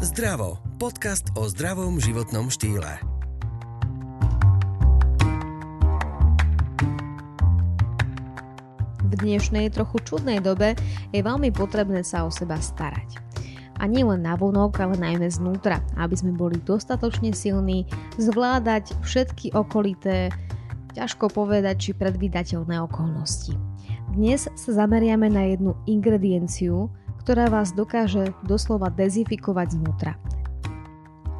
Zdravo. Podcast o zdravom životnom štýle. V dnešnej trochu čudnej dobe je veľmi potrebné sa o seba starať. A nie len na vonok, ale najmä znútra, aby sme boli dostatočne silní zvládať všetky okolité, ťažko povedať, či predvídateľné okolnosti. Dnes sa zameriame na jednu ingredienciu, ktorá vás dokáže doslova dezifikovať znútra.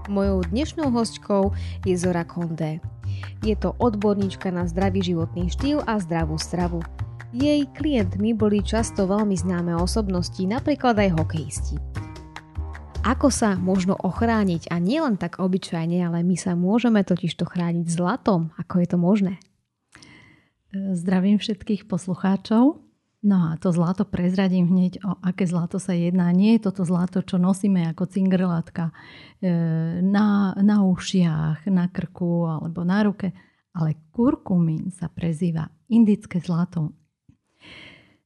Mojou dnešnou hostkou je Zora Kondé. Je to odborníčka na zdravý životný štýl a zdravú stravu. Jej klientmi boli často veľmi známe osobnosti, napríklad aj hokejisti. Ako sa možno ochrániť a nielen tak obyčajne, ale my sa môžeme totiž to chrániť zlatom. Ako je to možné? Zdravím všetkých poslucháčov. No a to zlato prezradím hneď, o aké zlato sa jedná. Nie je toto zlato, čo nosíme ako cingrlatka e, na, na ušiach, na krku alebo na ruke, ale kurkumín sa prezýva indické zlato.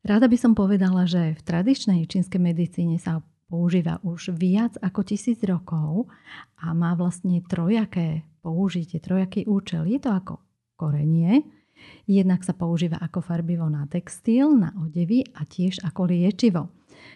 Rada by som povedala, že v tradičnej čínskej medicíne sa používa už viac ako tisíc rokov a má vlastne trojaké použitie, trojaký účel. Je to ako korenie, Jednak sa používa ako farbivo na textil, na odevy a tiež ako liečivo,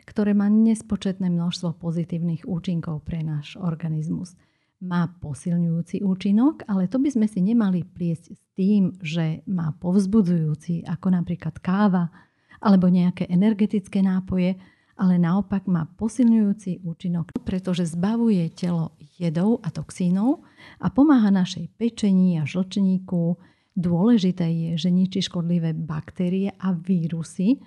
ktoré má nespočetné množstvo pozitívnych účinkov pre náš organizmus. Má posilňujúci účinok, ale to by sme si nemali pliesť s tým, že má povzbudzujúci, ako napríklad káva alebo nejaké energetické nápoje, ale naopak má posilňujúci účinok, pretože zbavuje telo jedov a toxínov a pomáha našej pečení a žlčníku, Dôležité je, že ničí škodlivé baktérie a vírusy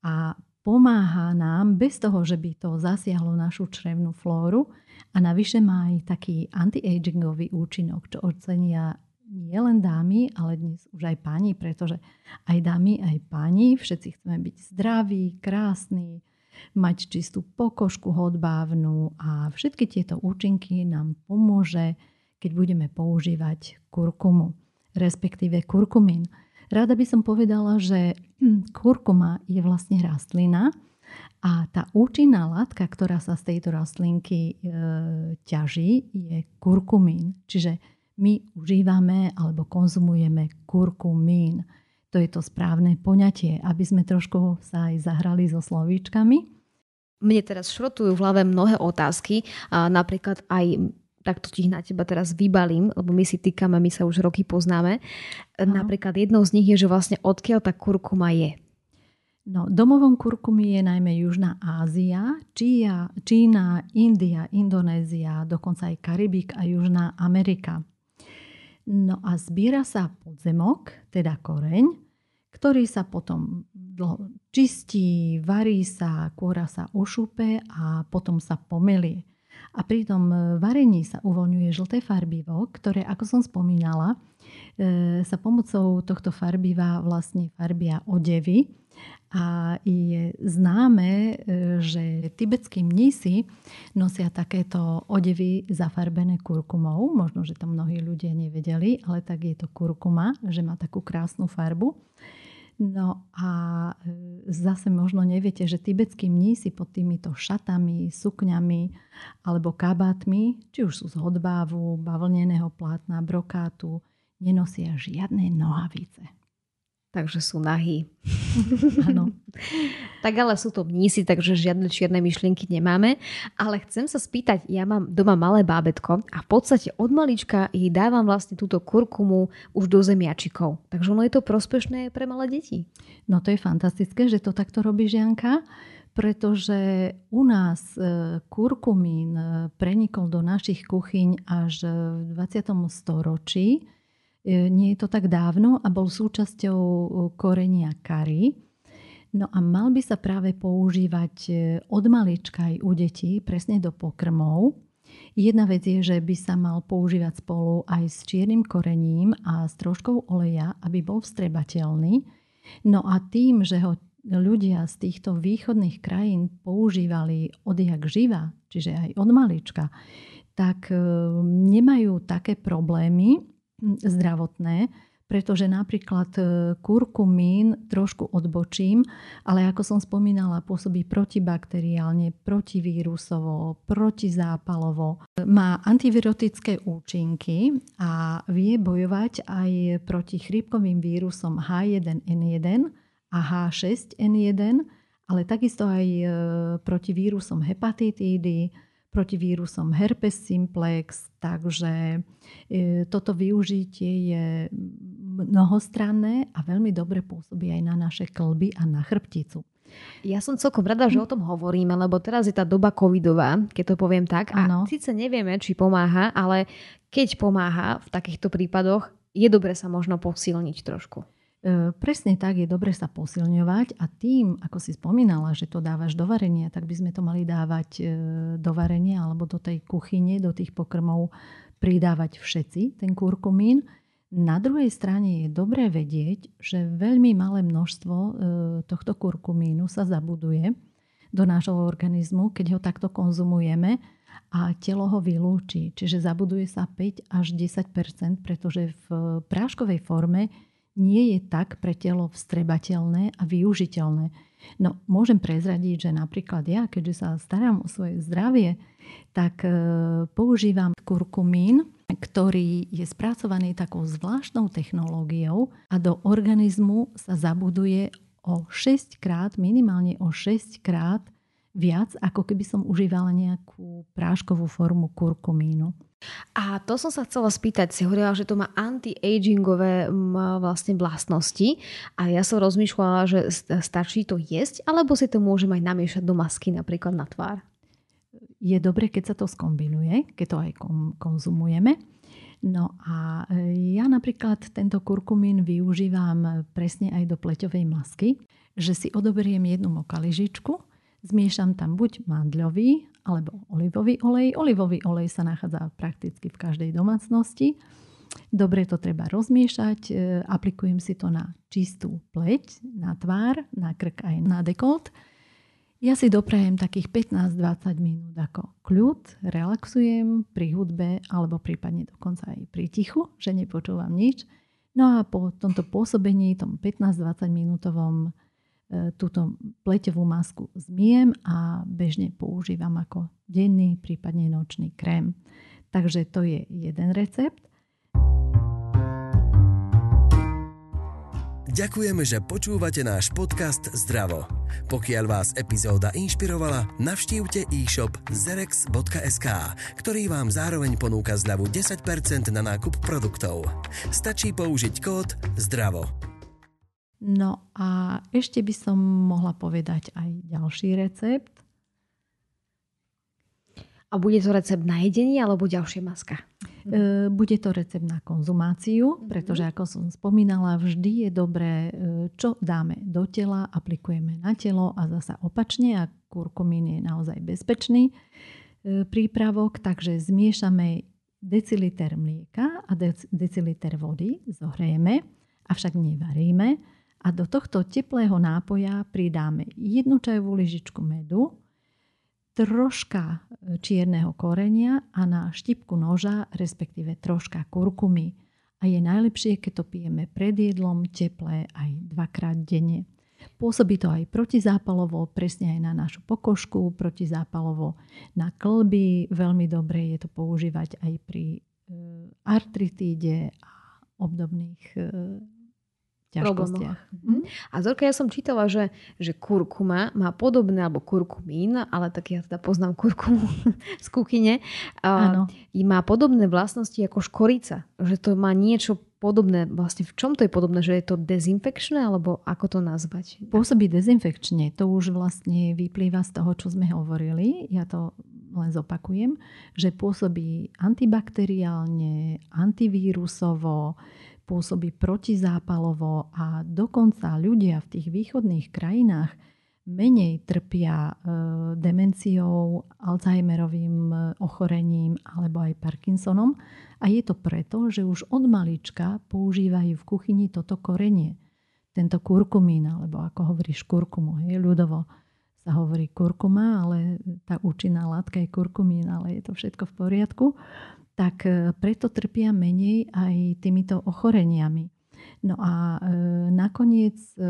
a pomáha nám bez toho, že by to zasiahlo našu črevnú flóru. A navyše má aj taký anti-agingový účinok, čo ocenia nie len dámy, ale dnes už aj páni, pretože aj dámy, aj páni, všetci chceme byť zdraví, krásni, mať čistú pokožku hodbávnu a všetky tieto účinky nám pomôže, keď budeme používať kurkumu respektíve kurkumín. Rada by som povedala, že hm, kurkuma je vlastne rastlina a tá účinná látka, ktorá sa z tejto rastlinky e, ťaží, je kurkumín. Čiže my užívame alebo konzumujeme kurkumín. To je to správne poňatie, aby sme trošku sa aj zahrali so slovíčkami. Mne teraz šrotujú v hlave mnohé otázky, napríklad aj tak to ti na teba teraz vybalím, lebo my si týkame, my sa už roky poznáme. Aha. Napríklad jednou z nich je, že vlastne odkiaľ tá kurkuma je. No, domovom kurkumy je najmä Južná Ázia, Číja, Čína, India, Indonézia, dokonca aj Karibik a Južná Amerika. No a zbiera sa podzemok, teda koreň, ktorý sa potom čistí, varí sa, kôra sa ošupe a potom sa pomelie. A pri tom e, varení sa uvoľňuje žlté farbivo, ktoré, ako som spomínala, e, sa pomocou tohto farbiva vlastne farbia odevy. A je známe, e, že tibetskí mnísi nosia takéto odevy zafarbené kurkumou. Možno, že to mnohí ľudia nevedeli, ale tak je to kurkuma, že má takú krásnu farbu. No a e, zase možno neviete, že tibetskí mnísi pod týmito šatami, sukňami alebo kabátmi, či už sú z hodbávu, bavlneného plátna, brokátu, nenosia žiadne nohavice. Takže sú nahý. Áno. Tak ale sú to mnísi, takže žiadne čierne myšlienky nemáme. Ale chcem sa spýtať, ja mám doma malé bábetko a v podstate od malička jej dávam vlastne túto kurkumu už do zemiačikov. Takže ono je to prospešné pre malé deti. No to je fantastické, že to takto robí Žianka pretože u nás e, kurkumín e, prenikol do našich kuchyň až v 20. storočí E, nie je to tak dávno a bol súčasťou e, korenia kary. No a mal by sa práve používať e, od malička aj u detí, presne do pokrmov. Jedna vec je, že by sa mal používať spolu aj s čiernym korením a s troškou oleja, aby bol vstrebateľný. No a tým, že ho ľudia z týchto východných krajín používali odjak živa, čiže aj od malička, tak nemajú také problémy zdravotné, pretože napríklad e, kurkumín trošku odbočím, ale ako som spomínala, pôsobí protibakteriálne, protivírusovo, protizápalovo. Má antivirotické účinky a vie bojovať aj proti chrípkovým vírusom H1N1 a H6N1, ale takisto aj e, proti vírusom hepatitídy, proti vírusom herpes simplex, takže e, toto využitie je mnohostranné a veľmi dobre pôsobí aj na naše klby a na chrbticu. Ja som celkom rada, že o tom hovoríme, lebo teraz je tá doba covidová, keď to poviem tak. A síce nevieme, či pomáha, ale keď pomáha v takýchto prípadoch, je dobre sa možno posilniť trošku. E, presne tak, je dobre sa posilňovať a tým, ako si spomínala, že to dávaš do varenia, tak by sme to mali dávať e, do varenia alebo do tej kuchyne, do tých pokrmov pridávať všetci, ten kurkumín. Na druhej strane je dobré vedieť, že veľmi malé množstvo e, tohto kurkumínu sa zabuduje do nášho organizmu, keď ho takto konzumujeme a telo ho vylúči. Čiže zabuduje sa 5 až 10% pretože v práškovej forme nie je tak pre telo vstrebateľné a využiteľné. No, môžem prezradiť, že napríklad ja, keďže sa starám o svoje zdravie, tak e, používam kurkumín, ktorý je spracovaný takou zvláštnou technológiou a do organizmu sa zabuduje o 6 krát, minimálne o 6 krát viac, ako keby som užívala nejakú práškovú formu kurkumínu. A to som sa chcela spýtať, si hovorila, že to má anti-agingové vlastne vlastnosti a ja som rozmýšľala, že stačí to jesť, alebo si to môžem aj namiešať do masky napríklad na tvár. Je dobre, keď sa to skombinuje, keď to aj konzumujeme. No a e, ja napríklad tento kurkumín využívam presne aj do pleťovej masky, že si odoberiem jednu mokaližičku, zmiešam tam buď mandľový alebo olivový olej. Olivový olej sa nachádza prakticky v každej domácnosti. Dobre to treba rozmiešať, e, aplikujem si to na čistú pleť, na tvár, na krk aj na dekolt. Ja si doprajem takých 15-20 minút ako kľud, relaxujem pri hudbe alebo prípadne dokonca aj pri tichu, že nepočúvam nič. No a po tomto pôsobení, tom 15-20 minútovom túto pleťovú masku zmiem a bežne používam ako denný, prípadne nočný krém. Takže to je jeden recept. Ďakujeme, že počúvate náš podcast Zdravo. Pokiaľ vás epizóda inšpirovala, navštívte e-shop zerex.sk, ktorý vám zároveň ponúka zľavu 10% na nákup produktov. Stačí použiť kód ZDRAVO. No a ešte by som mohla povedať aj ďalší recept. A bude to recept na jedenie alebo ďalšia maska? E, bude to recept na konzumáciu, mhm. pretože ako som spomínala, vždy je dobré, e, čo dáme do tela, aplikujeme na telo a zasa opačne a kurkumín je naozaj bezpečný e, prípravok, takže zmiešame deciliter mlieka a deciliter vody, zohrejeme, avšak nevaríme a do tohto teplého nápoja pridáme jednu čajovú lyžičku medu, troška e, čierneho korenia a na štipku noža, respektíve troška kurkumy. A je najlepšie, keď to pijeme pred jedlom, teplé aj dvakrát denne. Pôsobí to aj protizápalovo, presne aj na našu pokožku, protizápalovo na klby. Veľmi dobre je to používať aj pri e, artritíde a obdobných e, ťažkostiach. Mm-hmm. A Zorka, ja som čítala, že, že kurkuma má podobné, alebo kurkumín, ale tak ja teda poznám kurkumu z kuchyne, Áno. má podobné vlastnosti ako škorica. Že to má niečo podobné. Vlastne v čom to je podobné? Že je to dezinfekčné, alebo ako to nazvať? Pôsobí dezinfekčne. To už vlastne vyplýva z toho, čo sme hovorili. Ja to len zopakujem, že pôsobí antibakteriálne, antivírusovo, pôsobí protizápalovo a dokonca ľudia v tých východných krajinách menej trpia e, demenciou, Alzheimerovým e, ochorením alebo aj Parkinsonom. A je to preto, že už od malička používajú v kuchyni toto korenie. Tento kurkumín, alebo ako hovoríš kurkumu, hej, ľudovo sa hovorí kurkuma, ale tá účinná látka je kurkumín, ale je to všetko v poriadku tak e, preto trpia menej aj týmito ochoreniami. No a e, nakoniec, e,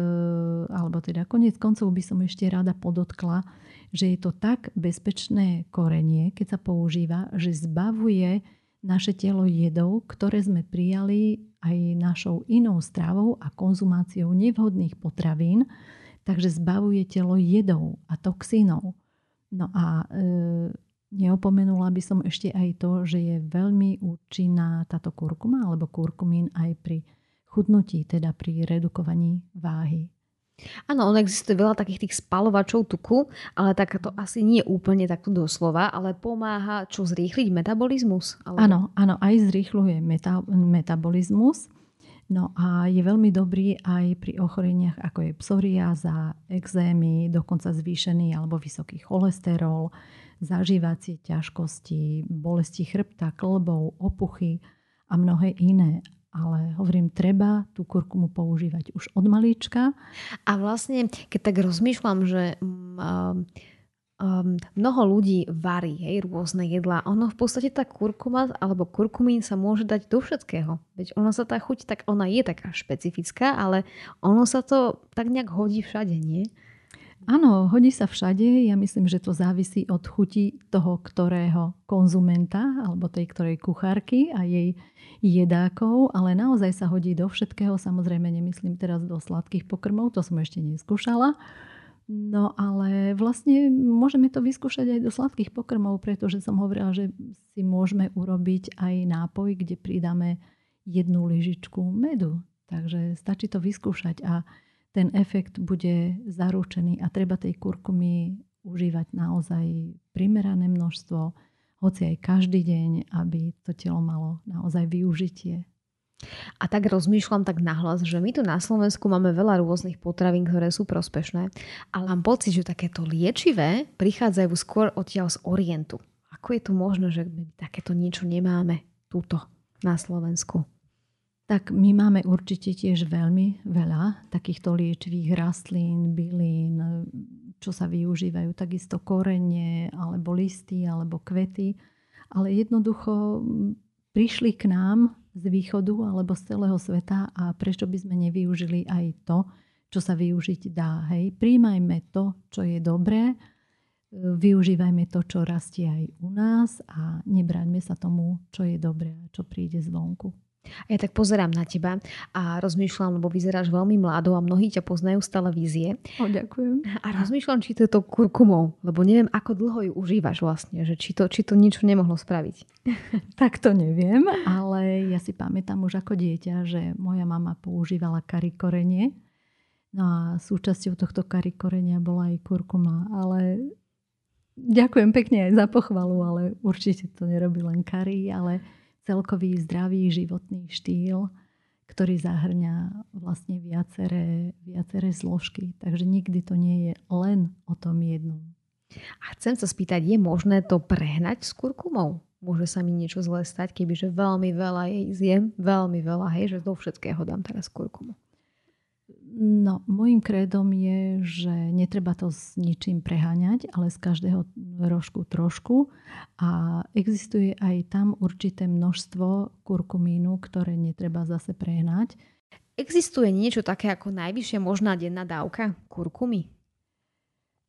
alebo teda koniec koncov by som ešte rada podotkla, že je to tak bezpečné korenie, keď sa používa, že zbavuje naše telo jedov, ktoré sme prijali aj našou inou stravou a konzumáciou nevhodných potravín, takže zbavuje telo jedov a toxínov. No a e, neopomenula by som ešte aj to, že je veľmi účinná táto kurkuma alebo kurkumín aj pri chudnutí, teda pri redukovaní váhy. Áno, on existuje veľa takých tých spalovačov tuku, ale tak to asi nie úplne takto doslova, ale pomáha čo zrýchliť metabolizmus? Alebo... Áno, áno, aj zrýchľuje meta- metabolizmus. No a je veľmi dobrý aj pri ochoreniach ako je psoriáza, exémy, dokonca zvýšený alebo vysoký cholesterol, zažívacie ťažkosti, bolesti chrbta, klbov, opuchy a mnohé iné ale hovorím, treba tú kurkumu používať už od malíčka. A vlastne, keď tak rozmýšľam, že um, um, mnoho ľudí varí hej, rôzne jedlá, ono v podstate tá kurkuma alebo kurkumín sa môže dať do všetkého. Veď ono sa tá chuť, tak ona je taká špecifická, ale ono sa to tak nejak hodí všade, nie? Áno, hodí sa všade. Ja myslím, že to závisí od chuti toho, ktorého konzumenta alebo tej ktorej kuchárky a jej jedákov, ale naozaj sa hodí do všetkého. Samozrejme nemyslím teraz do sladkých pokrmov, to som ešte neskúšala. No ale vlastne môžeme to vyskúšať aj do sladkých pokrmov, pretože som hovorila, že si môžeme urobiť aj nápoj, kde pridáme jednu lyžičku medu. Takže stačí to vyskúšať a ten efekt bude zaručený a treba tej kurkumy užívať naozaj primerané množstvo, hoci aj každý deň, aby to telo malo naozaj využitie. A tak rozmýšľam tak nahlas, že my tu na Slovensku máme veľa rôznych potravín, ktoré sú prospešné, ale mám pocit, že takéto liečivé prichádzajú skôr odtiaľ z Orientu. Ako je to možné, že my takéto niečo nemáme túto na Slovensku? tak my máme určite tiež veľmi veľa takýchto liečivých rastlín, bylín, čo sa využívajú, takisto korene, alebo listy, alebo kvety. Ale jednoducho prišli k nám z východu alebo z celého sveta a prečo by sme nevyužili aj to, čo sa využiť dá. Hej. Príjmajme to, čo je dobré, využívajme to, čo rastie aj u nás a nebráňme sa tomu, čo je dobré a čo príde zvonku. Ja tak pozerám na teba a rozmýšľam, lebo vyzeráš veľmi mladou a mnohí ťa poznajú z televízie. O, ďakujem. A rozmýšľam, či to je to kurkumou, lebo neviem, ako dlho ju užívaš vlastne, že či to, či to niečo nemohlo spraviť. tak to neviem, ale ja si pamätám už ako dieťa, že moja mama používala karikorenie. No a súčasťou tohto karikorenia bola aj kurkuma, ale ďakujem pekne aj za pochvalu, ale určite to nerobí len kari, ale celkový zdravý životný štýl, ktorý zahrňa vlastne viaceré, viaceré zložky. Takže nikdy to nie je len o tom jednom. A chcem sa spýtať, je možné to prehnať s kurkumou? Môže sa mi niečo zlé stať, kebyže veľmi veľa jej zjem, veľmi veľa, hej, že do všetkého dám teraz kurkumu. No, môjim krédom je, že netreba to s ničím preháňať, ale z každého rožku trošku. A existuje aj tam určité množstvo kurkumínu, ktoré netreba zase prehnať. Existuje niečo také ako najvyššia možná denná dávka kurkumy?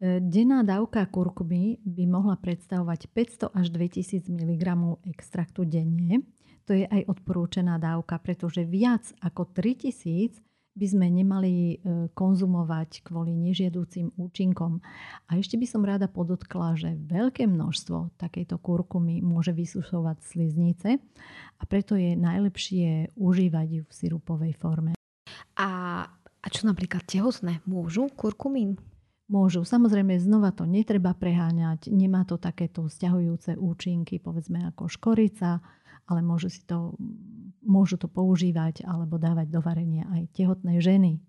E, denná dávka kurkumy by mohla predstavovať 500 až 2000 mg extraktu denne. To je aj odporúčená dávka, pretože viac ako 3000 by sme nemali e, konzumovať kvôli nežiadúcim účinkom. A ešte by som rada podotkla, že veľké množstvo takejto kurkumy môže vysušovať sliznice a preto je najlepšie užívať ju v sirupovej forme. A, a čo napríklad tehotné? Môžu kurkumín? Môžu. Samozrejme, znova to netreba preháňať. Nemá to takéto vzťahujúce účinky, povedzme ako škorica, ale môžu, si to, môžu to používať alebo dávať do varenia aj tehotné ženy.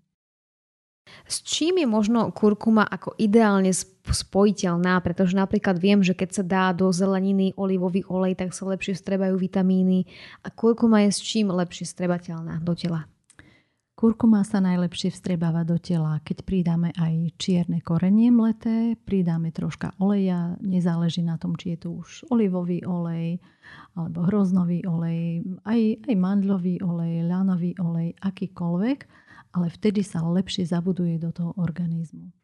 S čím je možno kurkuma ako ideálne spojiteľná? Pretože napríklad viem, že keď sa dá do zeleniny olivový olej, tak sa lepšie strebajú vitamíny. A kurkuma je s čím lepšie strebateľná do tela? Kurkuma sa najlepšie vstrebáva do tela, keď pridáme aj čierne korenie mleté, pridáme troška oleja, nezáleží na tom, či je to už olivový olej alebo hroznový olej, aj, aj mandľový olej, ľanový olej, akýkoľvek, ale vtedy sa lepšie zabuduje do toho organizmu.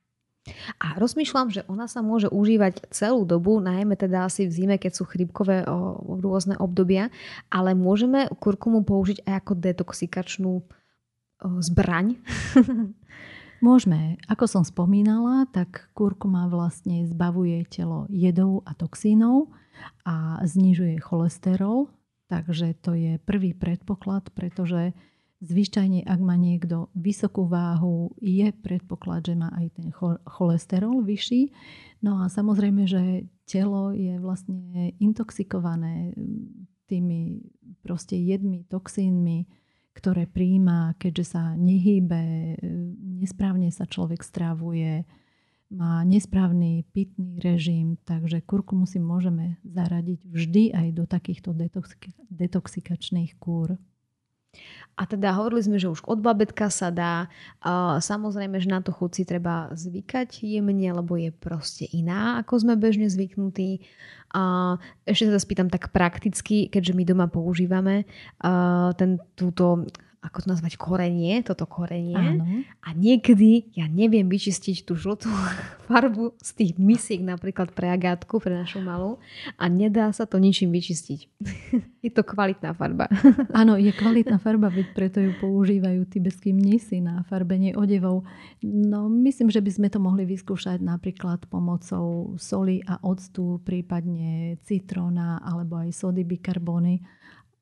A rozmýšľam, že ona sa môže užívať celú dobu, najmä teda asi v zime, keď sú chrypkové o, rôzne obdobia, ale môžeme kurkumu použiť aj ako detoxikačnú zbraň? Môžeme. Ako som spomínala, tak kurkuma vlastne zbavuje telo jedov a toxínov a znižuje cholesterol. Takže to je prvý predpoklad, pretože zvyčajne, ak má niekto vysokú váhu, je predpoklad, že má aj ten cholesterol vyšší. No a samozrejme, že telo je vlastne intoxikované tými proste jedmi, toxínmi, ktoré príjma, keďže sa nehýbe, nesprávne sa človek strávuje, má nesprávny pitný režim, takže kurkumu si môžeme zaradiť vždy aj do takýchto detoxikačných kúr. A teda hovorili sme, že už od babetka sa dá. Samozrejme, že na to chuť si treba zvykať jemne, lebo je proste iná, ako sme bežne zvyknutí. Ešte sa spýtam tak prakticky, keďže my doma používame ten, túto ako to nazvať, korenie, toto korenie. Áno. A niekedy ja neviem vyčistiť tú žltú farbu z tých misiek napríklad pre agátku, pre našu malú a nedá sa to ničím vyčistiť. je to kvalitná farba. Áno, je kvalitná farba, veď preto ju používajú tibetskí mnisi na farbenie odevov. No myslím, že by sme to mohli vyskúšať napríklad pomocou soli a octu, prípadne citróna alebo aj sody bikarbóny.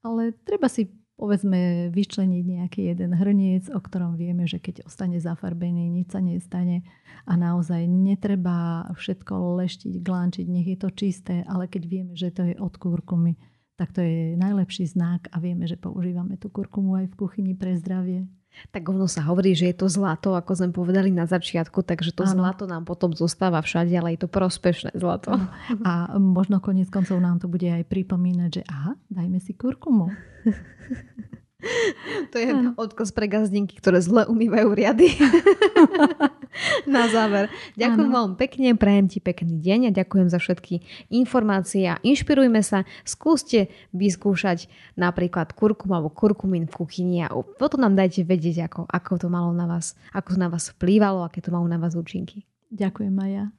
Ale treba si povedzme vyčleniť nejaký jeden hrniec, o ktorom vieme, že keď ostane zafarbený, nič sa nestane a naozaj netreba všetko leštiť, glánčiť, nech je to čisté, ale keď vieme, že to je od kurkumy, tak to je najlepší znak a vieme, že používame tú kurkumu aj v kuchyni pre zdravie. Tak ono sa hovorí, že je to zlato, ako sme povedali na začiatku, takže to ano. zlato nám potom zostáva všade, ale je to prospešné zlato. A možno konec koncov nám to bude aj pripomínať, že aha, dajme si kurkumu. To je ano. odkaz pre gazdinky, ktoré zle umývajú riady. Na záver. Ďakujem veľmi pekne, prajem ti pekný deň a ďakujem za všetky informácie a inšpirujme sa. Skúste vyskúšať napríklad kurkum alebo kurkumín v kuchyni a potom nám dajte vedieť, ako, ako to malo na vás, ako to na vás vplývalo, aké to malo na vás účinky. Ďakujem, Maja.